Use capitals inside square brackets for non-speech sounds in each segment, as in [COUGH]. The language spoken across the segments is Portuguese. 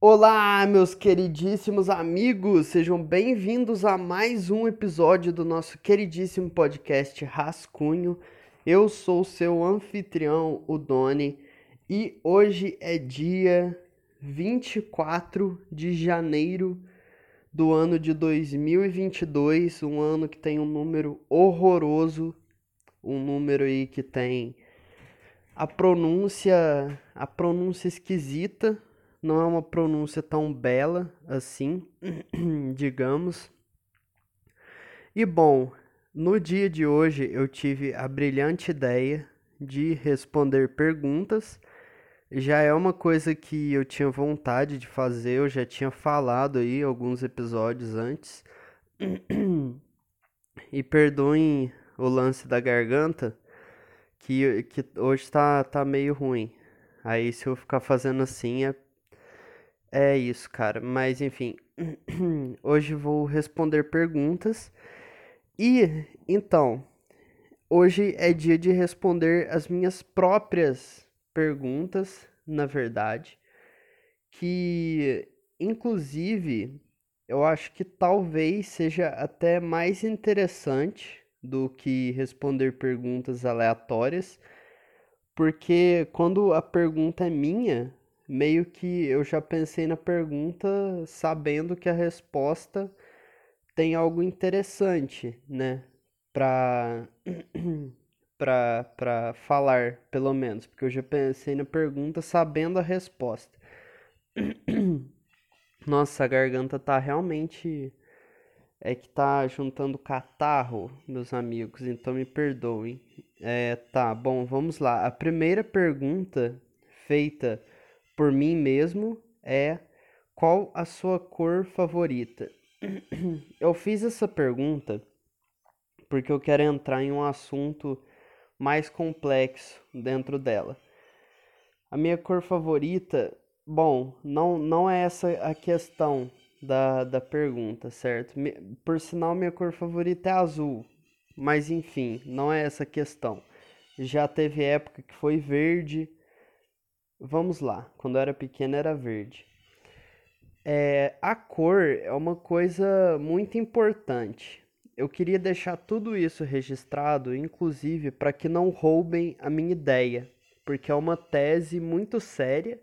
Olá, meus queridíssimos amigos, sejam bem-vindos a mais um episódio do nosso queridíssimo podcast Rascunho. Eu sou seu anfitrião, o Doni, e hoje é dia 24 de janeiro do ano de 2022, um ano que tem um número horroroso, um número aí que tem a pronúncia, a pronúncia esquisita, não é uma pronúncia tão bela assim, [CLEARS THROAT] digamos. E bom, no dia de hoje eu tive a brilhante ideia de responder perguntas. Já é uma coisa que eu tinha vontade de fazer, eu já tinha falado aí alguns episódios antes. [CLEARS THROAT] E perdoem o lance da garganta, que, que hoje tá, tá meio ruim. Aí se eu ficar fazendo assim é é isso, cara. Mas enfim, [CLEARS THROAT] hoje vou responder perguntas. E então, hoje é dia de responder as minhas próprias perguntas, na verdade, que inclusive eu acho que talvez seja até mais interessante do que responder perguntas aleatórias, porque quando a pergunta é minha, meio que eu já pensei na pergunta sabendo que a resposta tem algo interessante, né? Pra, [CLEARS THROAT] pra, pra falar, pelo menos. Porque eu já pensei na pergunta sabendo a resposta. [CLEARS THROAT] Nossa, a garganta tá realmente. É que tá juntando catarro, meus amigos, então me perdoem. É, tá, bom, vamos lá. A primeira pergunta feita por mim mesmo é qual a sua cor favorita? [CLEARS THROAT] Eu fiz essa pergunta porque eu quero entrar em um assunto mais complexo dentro dela. A minha cor favorita, bom, não, não é essa a questão da, da pergunta, certo? Por sinal, minha cor favorita é azul, mas enfim, não é essa a questão. Já teve época que foi verde, Vamos lá, quando eu era pequeno era verde. É, a cor é uma coisa muito importante. Eu queria deixar tudo isso registrado, inclusive para que não roubem a minha ideia, porque é uma tese muito séria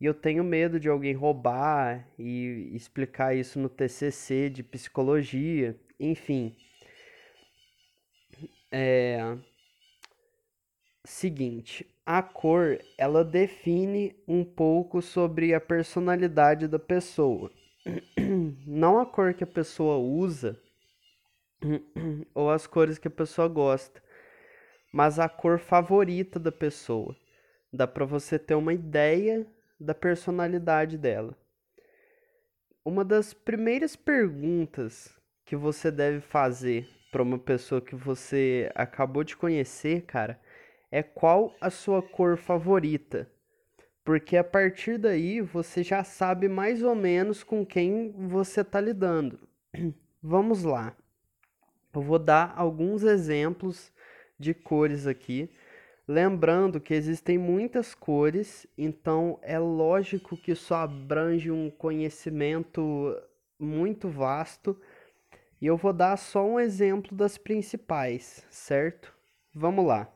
e eu tenho medo de alguém roubar e explicar isso no TCC de psicologia, enfim. É, seguinte, a cor ela define um pouco sobre a personalidade da pessoa. [CLEARS THROAT] Não a cor que a pessoa usa [CLEARS THROAT] ou as cores que a pessoa gosta, mas a cor favorita da pessoa. Dá para você ter uma ideia da personalidade dela. Uma das primeiras perguntas que você deve fazer para uma pessoa que você acabou de conhecer, cara, é qual a sua cor favorita. Porque a partir daí você já sabe mais ou menos com quem você está lidando. [CLEARS THROAT] Vamos lá. Eu vou dar alguns exemplos de cores aqui. Lembrando que existem muitas cores, então é lógico que isso abrange um conhecimento muito vasto. E eu vou dar só um exemplo das principais, certo? Vamos lá.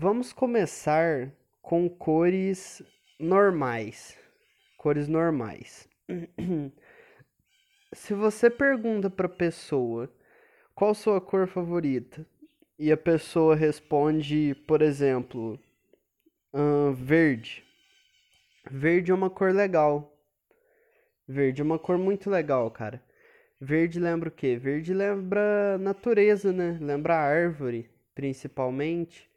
Vamos começar com cores normais. Cores normais. [CLEARS THROAT] Se você pergunta para pessoa qual sua cor favorita e a pessoa responde, por exemplo, uh, verde. Verde é uma cor legal. Verde é uma cor muito legal, cara. Verde lembra o quê? Verde lembra natureza, né? Lembra árvore, principalmente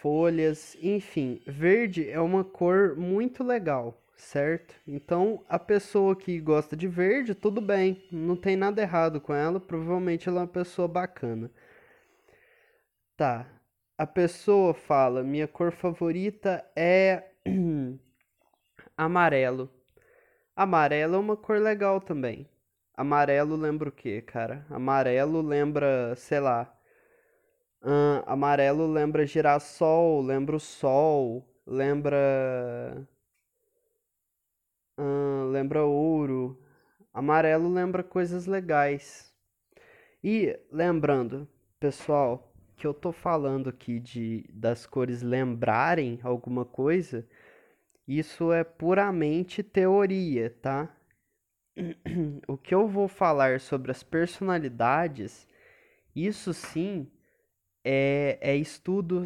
folhas, enfim, verde é uma cor muito legal, certo? Então, a pessoa que gosta de verde, tudo bem, não tem nada errado com ela, provavelmente ela é uma pessoa bacana. Tá, a pessoa fala: minha cor favorita é [CLEARS THROAT] amarelo. Amarelo é uma cor legal também. Amarelo lembra o que, cara? Amarelo lembra, sei lá, Amarelo lembra girassol, lembra o sol, lembra. lembra ouro. Amarelo lembra coisas legais. E lembrando, pessoal, que eu tô falando aqui de das cores lembrarem alguma coisa, isso é puramente teoria, tá? [CLEARS THROAT] O que eu vou falar sobre as personalidades, isso sim é, é estudo,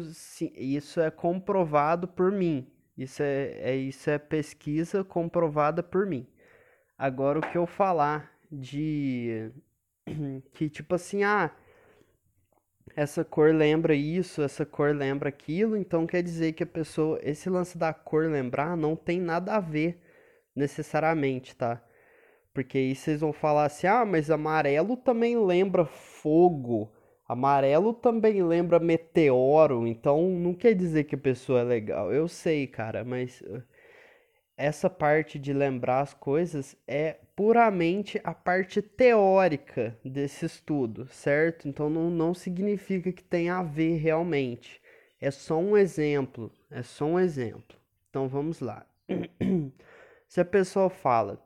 isso é comprovado por mim. Isso é, é, isso é pesquisa comprovada por mim. Agora o que eu falar de [CLEARS THROAT] que tipo assim, ah, essa cor lembra isso, essa cor lembra aquilo, então quer dizer que a pessoa, esse lance da cor lembrar não tem nada a ver necessariamente, tá? Porque aí vocês vão falar assim: "Ah, mas amarelo também lembra fogo". Amarelo também lembra meteoro, então não quer dizer que a pessoa é legal. Eu sei, cara, mas uh, essa parte de lembrar as coisas é puramente a parte teórica desse estudo, certo? Então não, não significa que tenha a ver realmente. É só um exemplo, é só um exemplo. Então vamos lá. [CLEARS THROAT] Se a pessoa fala,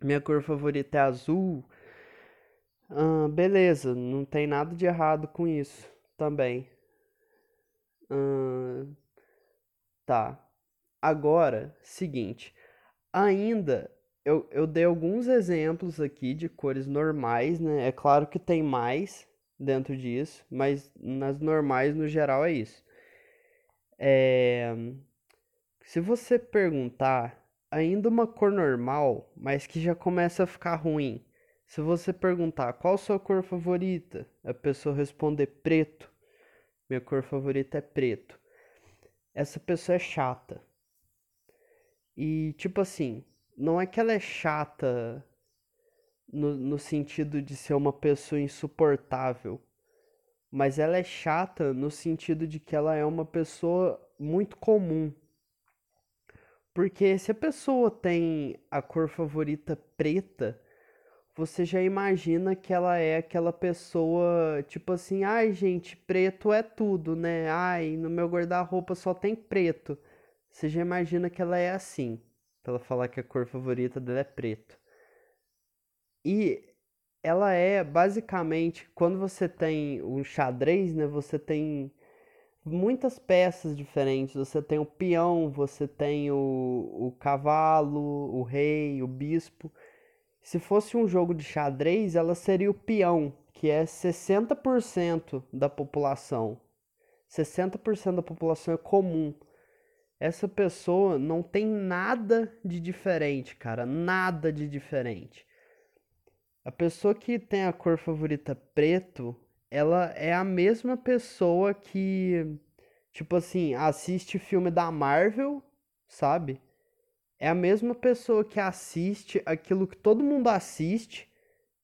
minha cor favorita é azul, ah, beleza, não tem nada de errado com isso também. Ah, tá. Agora, seguinte. Ainda eu, eu dei alguns exemplos aqui de cores normais, né? É claro que tem mais dentro disso, mas nas normais no geral é isso. É... Se você perguntar ainda uma cor normal, mas que já começa a ficar ruim se você perguntar qual sua cor favorita, a pessoa responder preto, minha cor favorita é preto. Essa pessoa é chata. E tipo assim, não é que ela é chata no, no sentido de ser uma pessoa insuportável, mas ela é chata no sentido de que ela é uma pessoa muito comum. Porque se a pessoa tem a cor favorita preta, você já imagina que ela é aquela pessoa, tipo assim, ai gente, preto é tudo, né? Ai, no meu guarda-roupa só tem preto. Você já imagina que ela é assim, pra ela falar que a cor favorita dela é preto. E ela é basicamente, quando você tem um xadrez, né? Você tem muitas peças diferentes. Você tem o peão, você tem o, o cavalo, o rei, o bispo. Se fosse um jogo de xadrez, ela seria o peão, que é 60% da população. 60% da população é comum. Essa pessoa não tem nada de diferente, cara, nada de diferente. A pessoa que tem a cor favorita preto, ela é a mesma pessoa que, tipo assim, assiste filme da Marvel, sabe? É a mesma pessoa que assiste aquilo que todo mundo assiste,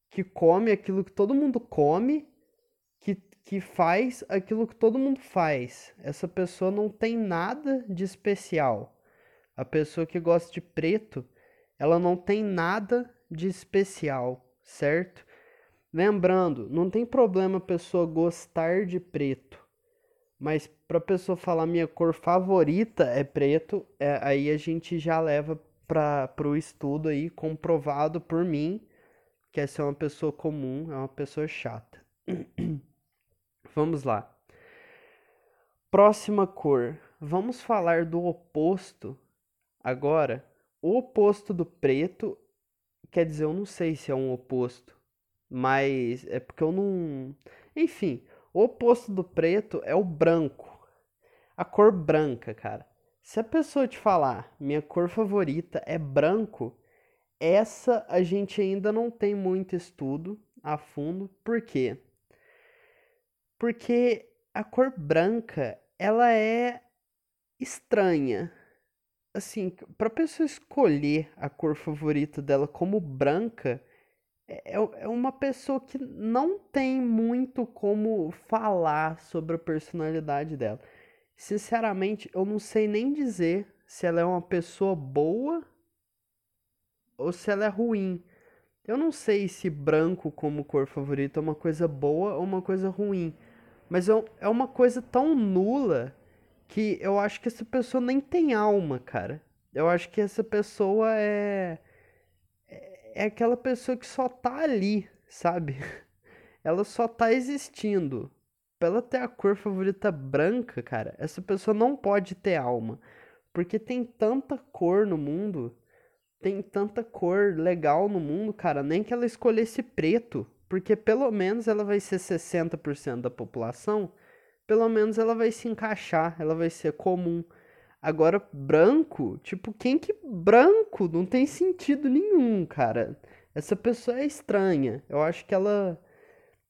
que come aquilo que todo mundo come, que, que faz aquilo que todo mundo faz. Essa pessoa não tem nada de especial. A pessoa que gosta de preto, ela não tem nada de especial, certo? Lembrando, não tem problema a pessoa gostar de preto. Mas para pessoa falar minha cor favorita é preto, é, aí a gente já leva para o estudo aí comprovado por mim que essa é uma pessoa comum, é uma pessoa chata. [CLEARS THROAT] Vamos lá. Próxima cor. Vamos falar do oposto agora. O oposto do preto, quer dizer, eu não sei se é um oposto, mas é porque eu não. Enfim, o oposto do preto é o branco. A cor branca, cara. Se a pessoa te falar, minha cor favorita é branco, essa a gente ainda não tem muito estudo a fundo. Por quê? Porque a cor branca, ela é estranha. Assim, para a pessoa escolher a cor favorita dela como branca, é, é, é uma pessoa que não tem muito como falar sobre a personalidade dela. Sinceramente, eu não sei nem dizer se ela é uma pessoa boa ou se ela é ruim. Eu não sei se branco como cor favorita é uma coisa boa ou uma coisa ruim. Mas é uma coisa tão nula que eu acho que essa pessoa nem tem alma, cara. Eu acho que essa pessoa é é aquela pessoa que só tá ali, sabe? [LAUGHS] Ela só tá existindo. Pra ela ter a cor favorita branca, cara, essa pessoa não pode ter alma. Porque tem tanta cor no mundo, tem tanta cor legal no mundo, cara, nem que ela escolhesse preto, porque pelo menos ela vai ser 60% da população, pelo menos ela vai se encaixar, ela vai ser comum. Agora, branco, tipo, quem que branco? Não tem sentido nenhum, cara. Essa pessoa é estranha. Eu acho que ela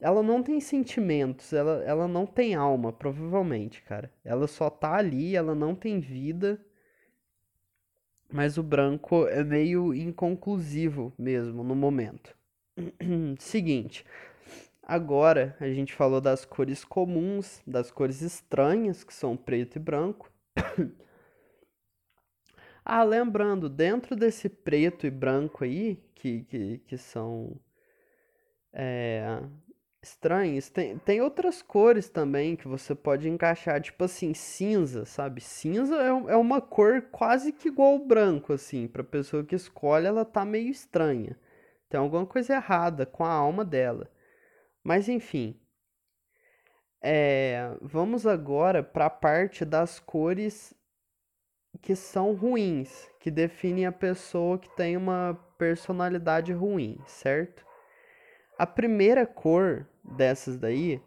ela não tem sentimentos, ela, ela não tem alma, provavelmente, cara. Ela só tá ali, ela não tem vida. Mas o branco é meio inconclusivo mesmo no momento. [CLEARS THROAT] Seguinte, agora a gente falou das cores comuns, das cores estranhas, que são preto e branco. [CLEARS THROAT] ah, lembrando, dentro desse preto e branco aí, que, que, que são é, estranhos, tem, tem outras cores também que você pode encaixar, tipo assim, cinza, sabe? Cinza é, é uma cor quase que igual ao branco, assim, pra pessoa que escolhe, ela tá meio estranha. Tem alguma coisa errada com a alma dela. Mas enfim. É, vamos agora para a parte das cores que são ruins, que definem a pessoa que tem uma personalidade ruim, certo? A primeira cor dessas daí,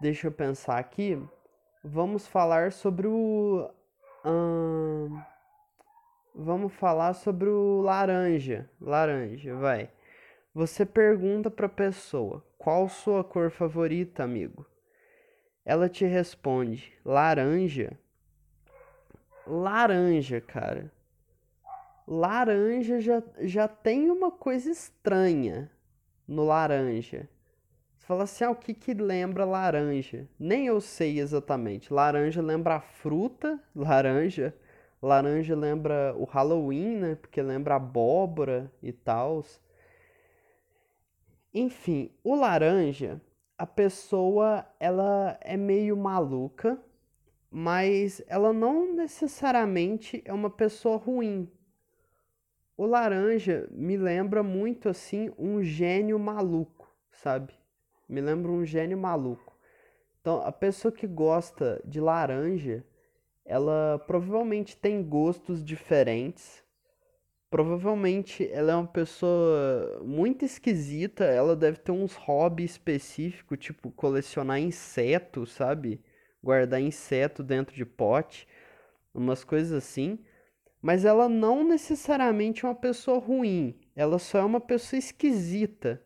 deixa eu pensar aqui, vamos falar sobre o. Hum, vamos falar sobre o laranja. Laranja, vai. Você pergunta para a pessoa: qual sua cor favorita, amigo? Ela te responde: laranja. Laranja, cara. Laranja já, já tem uma coisa estranha no laranja. Você fala assim, ah, o que que lembra laranja? Nem eu sei exatamente. Laranja lembra a fruta, [LAUGHS] laranja. Laranja lembra o Halloween, né? Porque lembra abóbora e tal. Enfim, o laranja, a pessoa, ela é meio maluca, mas ela não necessariamente é uma pessoa ruim. O laranja me lembra muito assim um gênio maluco, sabe? Me lembra um gênio maluco. Então, a pessoa que gosta de laranja, ela provavelmente tem gostos diferentes. Provavelmente ela é uma pessoa muito esquisita, ela deve ter uns hobbies específicos, tipo colecionar insetos, sabe? Guardar inseto dentro de pote, umas coisas assim mas ela não necessariamente é uma pessoa ruim, ela só é uma pessoa esquisita.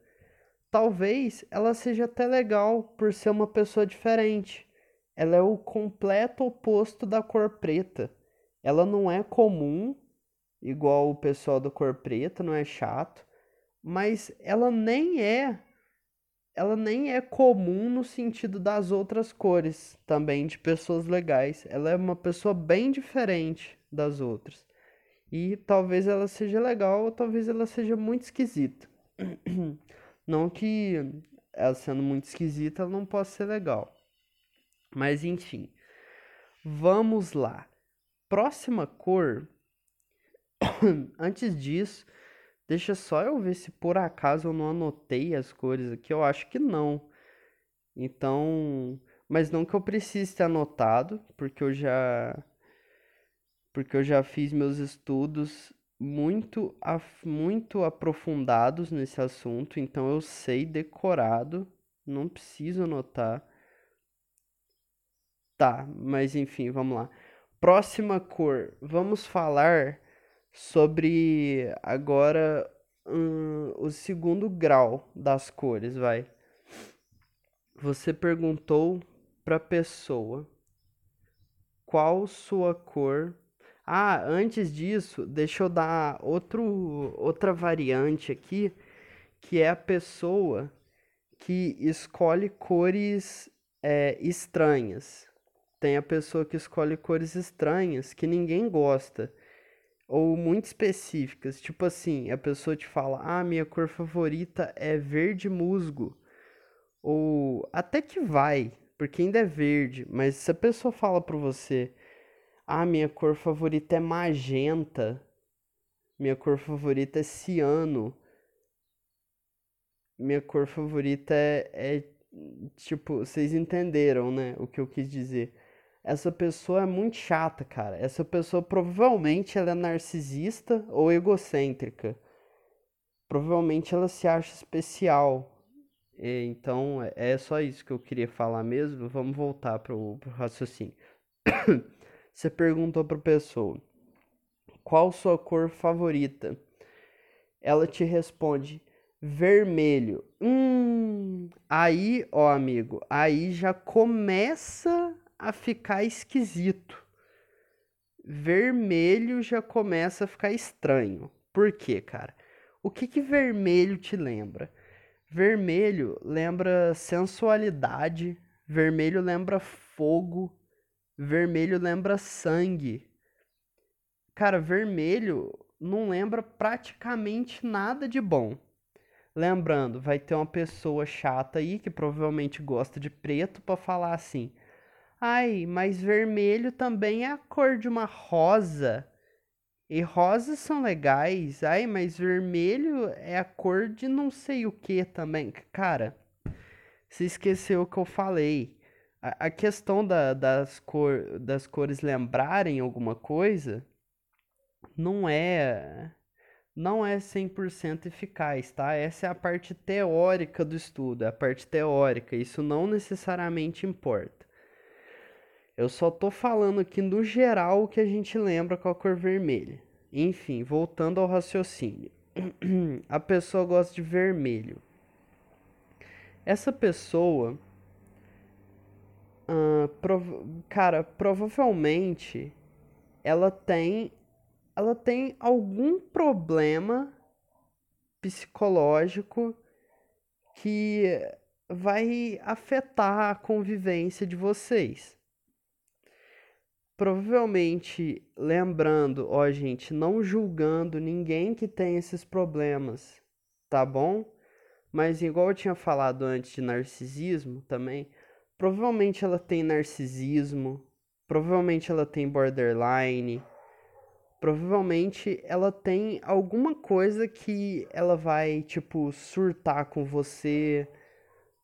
Talvez ela seja até legal por ser uma pessoa diferente. Ela é o completo oposto da cor preta. Ela não é comum, igual o pessoal da cor preta, não é chato, mas ela nem é ela nem é comum no sentido das outras cores também de pessoas legais. Ela é uma pessoa bem diferente das outras. E talvez ela seja legal ou talvez ela seja muito esquisita. [CLEARS THROAT] Não que ela sendo muito esquisita ela não possa ser legal. Mas enfim. Vamos lá. Próxima cor. [COUGHS] Antes disso, deixa só eu ver se por acaso eu não anotei as cores aqui. Eu acho que não. Então, mas não que eu precise ter anotado, porque eu já porque eu já fiz meus estudos muito, muito aprofundados nesse assunto, então eu sei decorado, não preciso anotar. Tá, mas enfim, vamos lá. Próxima cor, vamos falar sobre agora hum, o segundo grau das cores, vai. Você perguntou para pessoa qual sua cor ah, antes disso, deixa eu dar outro, outra variante aqui, que é a pessoa que escolhe cores é, estranhas. Tem a pessoa que escolhe cores estranhas que ninguém gosta, ou muito específicas. Tipo assim, a pessoa te fala: Ah, minha cor favorita é verde musgo. Ou até que vai, porque ainda é verde, mas se a pessoa fala para você ah, minha cor favorita é magenta. Minha cor favorita é ciano. minha cor favorita é, é tipo, vocês entenderam, né, o que eu quis dizer. Essa pessoa é muito chata, cara. Essa pessoa provavelmente ela é narcisista ou egocêntrica. Provavelmente ela se acha especial. E, então é só isso que eu queria falar mesmo. Vamos voltar pro, pro raciocínio. [COUGHS] Você perguntou pra pessoa: Qual sua cor favorita? Ela te responde: vermelho. Hum, aí, ó, amigo, aí já começa a ficar esquisito. Vermelho já começa a ficar estranho. Por quê, cara? O que que vermelho te lembra? Vermelho lembra sensualidade, vermelho lembra fogo, vermelho lembra sangue. Cara, vermelho não lembra praticamente nada de bom. Lembrando, vai ter uma pessoa chata aí que provavelmente gosta de preto para falar assim: "Ai, mas vermelho também é a cor de uma rosa. E rosas são legais. Ai, mas vermelho é a cor de não sei o que também". Cara, se esqueceu o que eu falei. A, a questão da, das, cor, das cores lembrarem alguma coisa não é não é 100% eficaz, tá? Essa é a parte teórica do estudo, é a parte teórica, isso não necessariamente importa. Eu só tô falando aqui no geral o que a gente lembra com a cor vermelha. Enfim, voltando ao raciocínio. [CLEARS THROAT] a pessoa gosta de vermelho. Essa pessoa, uh, prov cara, provavelmente ela tem ela tem algum problema psicológico que vai afetar a convivência de vocês. Provavelmente, lembrando, ó, gente, não julgando ninguém que tem esses problemas, tá bom? Mas igual eu tinha falado antes de narcisismo também, provavelmente ela tem narcisismo, provavelmente ela tem borderline, provavelmente ela tem alguma coisa que ela vai, tipo, surtar com você,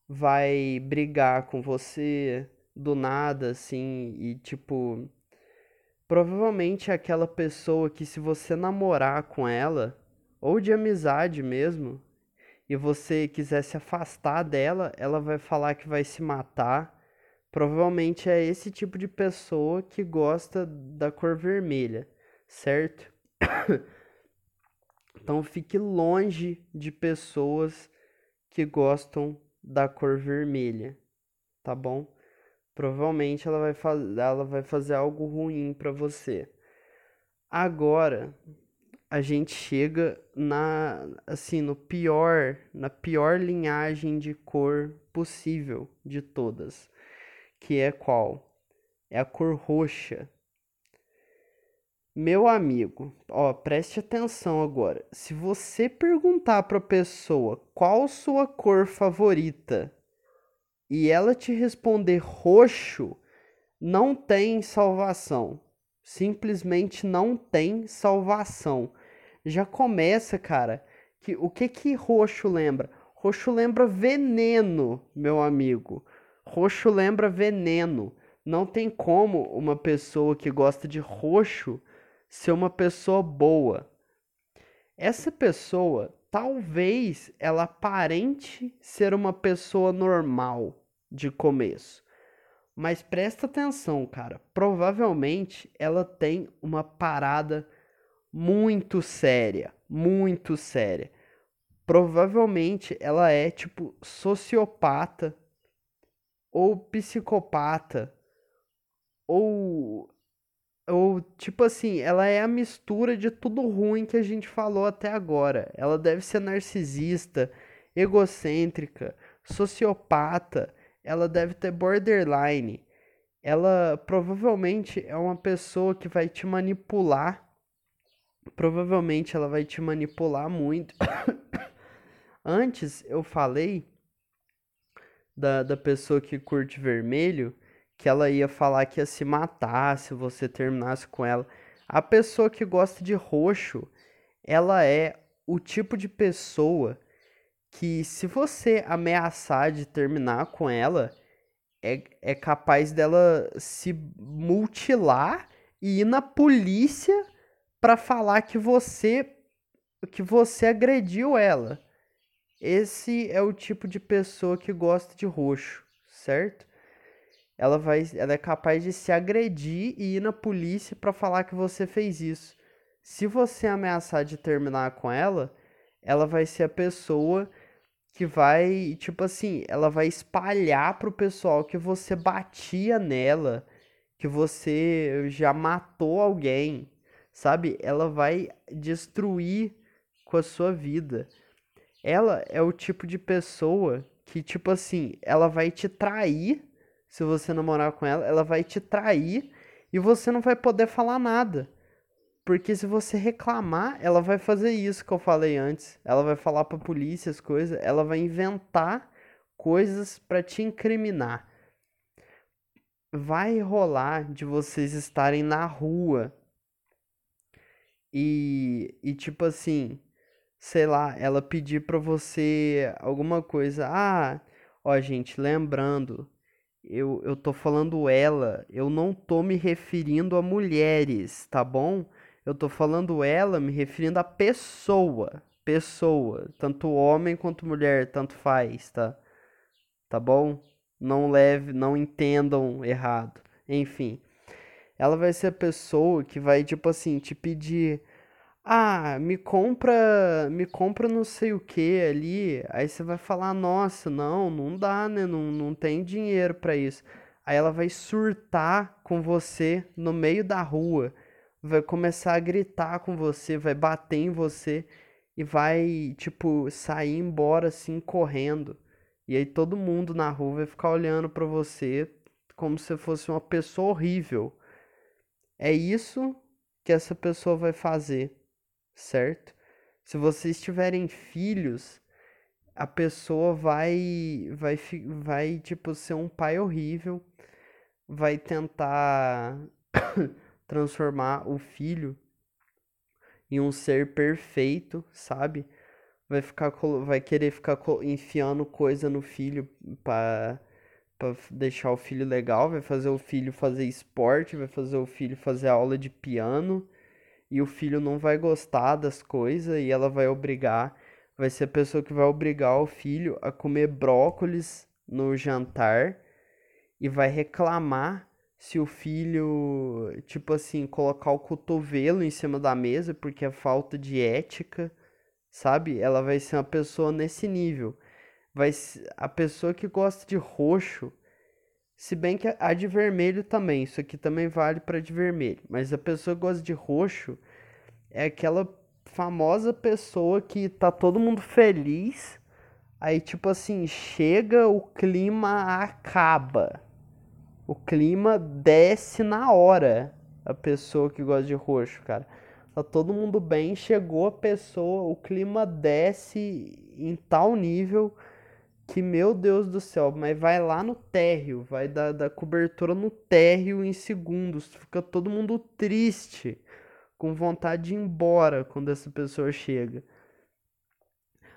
vai brigar com você do nada, assim, e tipo. Provavelmente é aquela pessoa que, se você namorar com ela, ou de amizade mesmo, e você quiser se afastar dela, ela vai falar que vai se matar. Provavelmente é esse tipo de pessoa que gosta da cor vermelha certo? [COUGHS] Então fique longe de pessoas que gostam da cor vermelha, tá bom? Provavelmente ela vai, ela vai fazer algo ruim para você. Agora a gente chega na assim no pior, na pior linhagem de cor possível de todas, que é qual? É a cor roxa. Meu amigo, ó, preste atenção agora. Se você perguntar para a pessoa qual sua cor favorita e ela te responder roxo, não tem salvação. Simplesmente não tem salvação. Já começa, cara, que o que que roxo lembra? Roxo lembra veneno, meu amigo. Roxo lembra veneno. Não tem como uma pessoa que gosta de roxo ser uma pessoa boa. Essa pessoa, talvez ela aparente ser uma pessoa normal de começo. Mas presta atenção, cara. Provavelmente ela tem uma parada muito séria, muito séria. Provavelmente ela é tipo sociopata ou psicopata ou ou, tipo assim, ela é a mistura de tudo ruim que a gente falou até agora. Ela deve ser narcisista, egocêntrica, sociopata, ela deve ter borderline. Ela provavelmente é uma pessoa que vai te manipular. Provavelmente ela vai te manipular muito. [COUGHS] Antes eu falei da, da pessoa que curte vermelho que ela ia falar que ia se matar se você terminasse com ela. A pessoa que gosta de roxo, ela é o tipo de pessoa que se você ameaçar de terminar com ela, é, é capaz dela se mutilar e ir na polícia para falar que você que você agrediu ela. Esse é o tipo de pessoa que gosta de roxo, certo? Ela vai, ela é capaz de se agredir e ir na polícia para falar que você fez isso. Se você ameaçar de terminar com ela, ela vai ser a pessoa que vai, tipo assim, ela vai espalhar pro pessoal que você batia nela, que você já matou alguém, sabe? Ela vai destruir com a sua vida. Ela é o tipo de pessoa que, tipo assim, ela vai te trair se você namorar com ela, ela vai te trair e você não vai poder falar nada. Porque se você reclamar, ela vai fazer isso que eu falei antes. Ela vai falar pra polícia as coisas, ela vai inventar coisas para te incriminar. Vai rolar de vocês estarem na rua e, e tipo assim, sei lá, ela pedir pra você alguma coisa. Ah, ó, gente, lembrando, eu, eu tô falando ela, eu não tô me referindo a mulheres, tá bom? Eu tô falando ela me referindo a pessoa. Pessoa. Tanto homem quanto mulher, tanto faz, tá? Tá bom? Não leve, não entendam errado. Enfim. Ela vai ser a pessoa que vai, tipo assim, te pedir. Ah, me compra, me compra não sei o que ali. Aí você vai falar, nossa, não, não dá, né? Não, não tem dinheiro para isso. Aí ela vai surtar com você no meio da rua vai começar a gritar com você, vai bater em você e vai, tipo, sair embora assim correndo. E aí todo mundo na rua vai ficar olhando para você como se fosse uma pessoa horrível. É isso que essa pessoa vai fazer, certo? Se vocês tiverem filhos, a pessoa vai vai vai tipo ser um pai horrível, vai tentar [COUGHS] transformar o filho em um ser perfeito, sabe? Vai ficar vai querer ficar enfiando coisa no filho para para deixar o filho legal, vai fazer o filho fazer esporte, vai fazer o filho fazer aula de piano, e o filho não vai gostar das coisas e ela vai obrigar, vai ser a pessoa que vai obrigar o filho a comer brócolis no jantar e vai reclamar se o filho, tipo assim, colocar o cotovelo em cima da mesa porque é falta de ética, sabe? Ela vai ser uma pessoa nesse nível. Vai a pessoa que gosta de roxo, se bem que a de vermelho também, isso aqui também vale para de vermelho, mas a pessoa que gosta de roxo é aquela famosa pessoa que tá todo mundo feliz, aí tipo assim, chega, o clima acaba o clima desce na hora. A pessoa que gosta de roxo, cara. Tá todo mundo bem, chegou a pessoa, o clima desce em tal nível que, meu Deus do céu, mas vai lá no térreo, vai dar, dar cobertura no térreo em segundos. Fica todo mundo triste, com vontade de ir embora quando essa pessoa chega.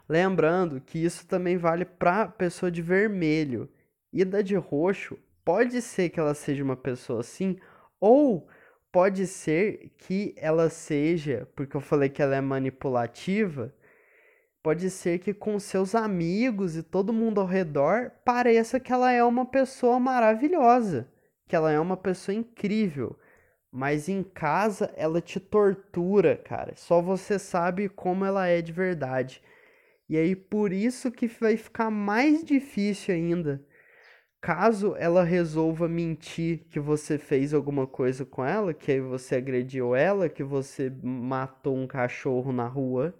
Lembrando que isso também vale pra pessoa de vermelho. E da de roxo pode ser que ela seja uma pessoa assim, ou pode ser que ela seja, porque eu falei que ela é manipulativa, pode ser que com seus amigos e todo mundo ao redor pareça que ela é uma pessoa maravilhosa, que ela é uma pessoa incrível. Mas em casa ela te tortura, cara. Só você sabe como ela é de verdade. E aí por isso que vai ficar mais difícil ainda Caso ela resolva mentir que você fez alguma coisa com ela, que você agrediu ela, que você matou um cachorro na rua,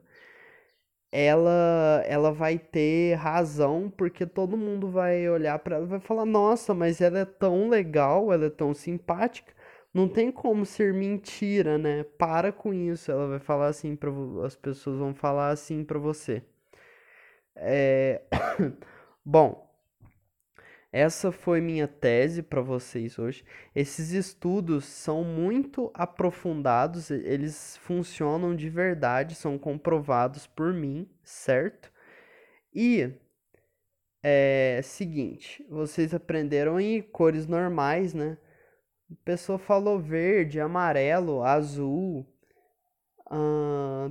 ela ela vai ter razão, porque todo mundo vai olhar para ela e vai falar: "Nossa, mas ela é tão legal, ela é tão simpática, não tem como ser mentira, né? Para com isso". Ela vai falar assim para as pessoas vão falar assim para você. É... [COUGHS] Bom, essa foi minha tese para vocês hoje. Esses estudos são muito aprofundados, eles funcionam de verdade, são comprovados por mim, certo? E é seguinte, vocês aprenderam em cores normais, né? A pessoa falou verde, amarelo, azul.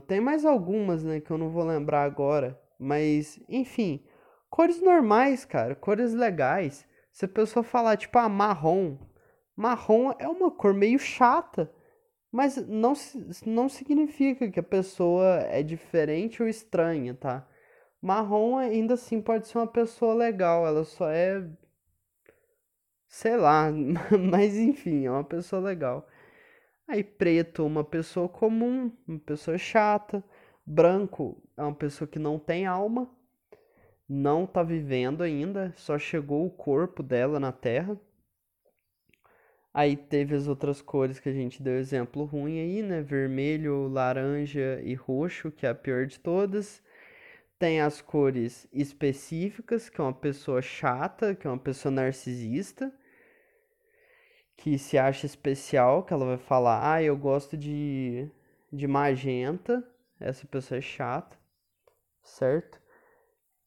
Tem mais algumas, né, que eu não vou lembrar agora. Mas, enfim, cores normais, cara, cores legais. Se a pessoa falar, tipo, ah, marrom. Marrom é uma cor meio chata. Mas não, não significa que a pessoa é diferente ou estranha, tá? Marrom ainda assim pode ser uma pessoa legal, ela só é. Sei lá, [LAUGHS] mas enfim, é uma pessoa legal. Aí preto, uma pessoa comum, uma pessoa chata. Branco é uma pessoa que não tem alma, não tá vivendo ainda, só chegou o corpo dela na Terra. Aí teve as outras cores que a gente deu exemplo ruim aí, né? Vermelho, laranja e roxo, que é a pior de todas. Tem as cores específicas, que é uma pessoa chata, que é uma pessoa narcisista, que se acha especial, que ela vai falar: "Ah, eu gosto de de magenta". Essa pessoa é chata, certo?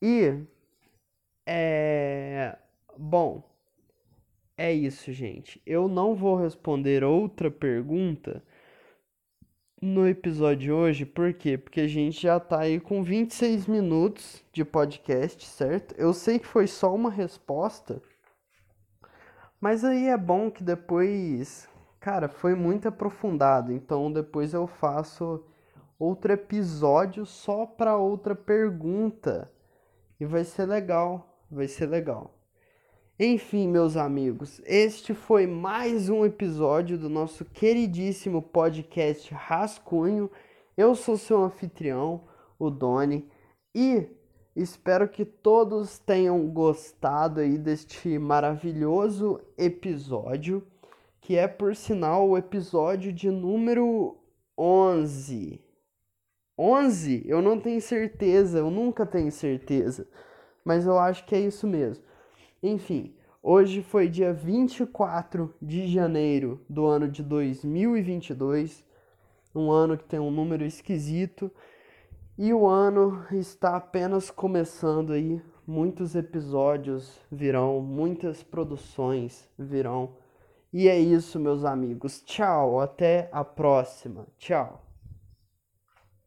E é bom, é isso, gente. Eu não vou responder outra pergunta no episódio de hoje, por quê? Porque a gente já tá aí com 26 minutos de podcast, certo? Eu sei que foi só uma resposta, mas aí é bom que depois, cara, foi muito aprofundado, então depois eu faço outro episódio só para outra pergunta. E vai ser legal, vai ser legal. Enfim, meus amigos, este foi mais um episódio do nosso queridíssimo podcast Rascunho. Eu sou seu anfitrião, o Doni, e espero que todos tenham gostado aí deste maravilhoso episódio, que é por sinal o episódio de número 11. 11? Eu não tenho certeza, eu nunca tenho certeza, mas eu acho que é isso mesmo. Enfim, hoje foi dia 24 de janeiro do ano de 2022, um ano que tem um número esquisito, e o ano está apenas começando aí. Muitos episódios virão, muitas produções virão. E é isso, meus amigos. Tchau, até a próxima. Tchau.